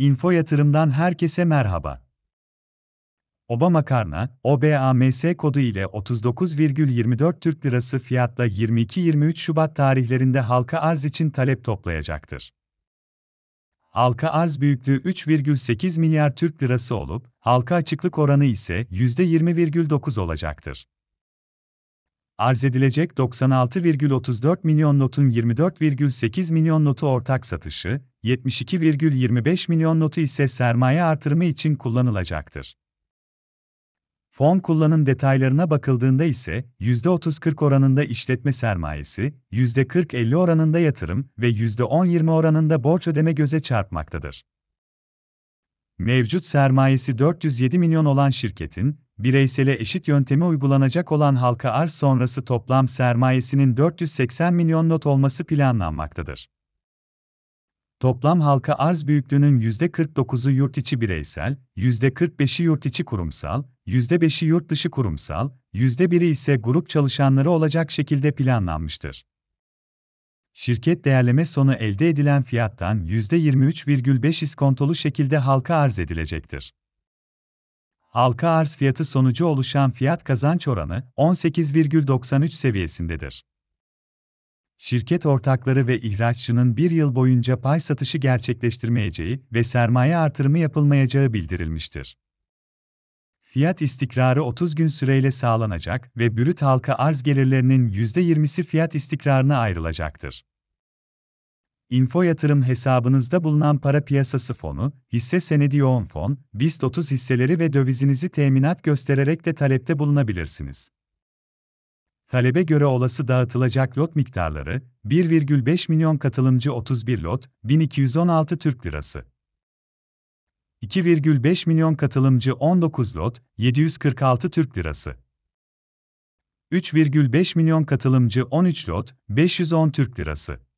Info Yatırım'dan herkese merhaba. Oba Makarna, OBAMS kodu ile 39,24 Türk Lirası fiyatla 22-23 Şubat tarihlerinde halka arz için talep toplayacaktır. Halka arz büyüklüğü 3,8 milyar Türk Lirası olup, halka açıklık oranı ise %20,9 olacaktır. Arz edilecek 96,34 milyon notun 24,8 milyon notu ortak satışı, 72,25 milyon notu ise sermaye artırımı için kullanılacaktır. Fon kullanım detaylarına bakıldığında ise %30-40 oranında işletme sermayesi, %40-50 oranında yatırım ve %10-20 oranında borç ödeme göze çarpmaktadır. Mevcut sermayesi 407 milyon olan şirketin, bireysele eşit yöntemi uygulanacak olan halka arz sonrası toplam sermayesinin 480 milyon not olması planlanmaktadır. Toplam halka arz büyüklüğünün %49'u yurt içi bireysel, %45'i yurt içi kurumsal, %5'i yurt dışı kurumsal, %1'i ise grup çalışanları olacak şekilde planlanmıştır. Şirket değerleme sonu elde edilen fiyattan %23,5 iskontolu şekilde halka arz edilecektir. Halka arz fiyatı sonucu oluşan fiyat kazanç oranı 18,93 seviyesindedir. Şirket ortakları ve ihraççının bir yıl boyunca pay satışı gerçekleştirmeyeceği ve sermaye artırımı yapılmayacağı bildirilmiştir. Fiyat istikrarı 30 gün süreyle sağlanacak ve brüt halka arz gelirlerinin %20'si fiyat istikrarına ayrılacaktır. Info yatırım hesabınızda bulunan para piyasası fonu, hisse senedi yoğun fon, BIST 30 hisseleri ve dövizinizi teminat göstererek de talepte bulunabilirsiniz. Talebe göre olası dağıtılacak lot miktarları, 1,5 milyon katılımcı 31 lot, 1216 Türk Lirası. 2,5 milyon katılımcı 19 lot, 746 Türk Lirası. 3,5 milyon katılımcı 13 lot, 510 Türk Lirası.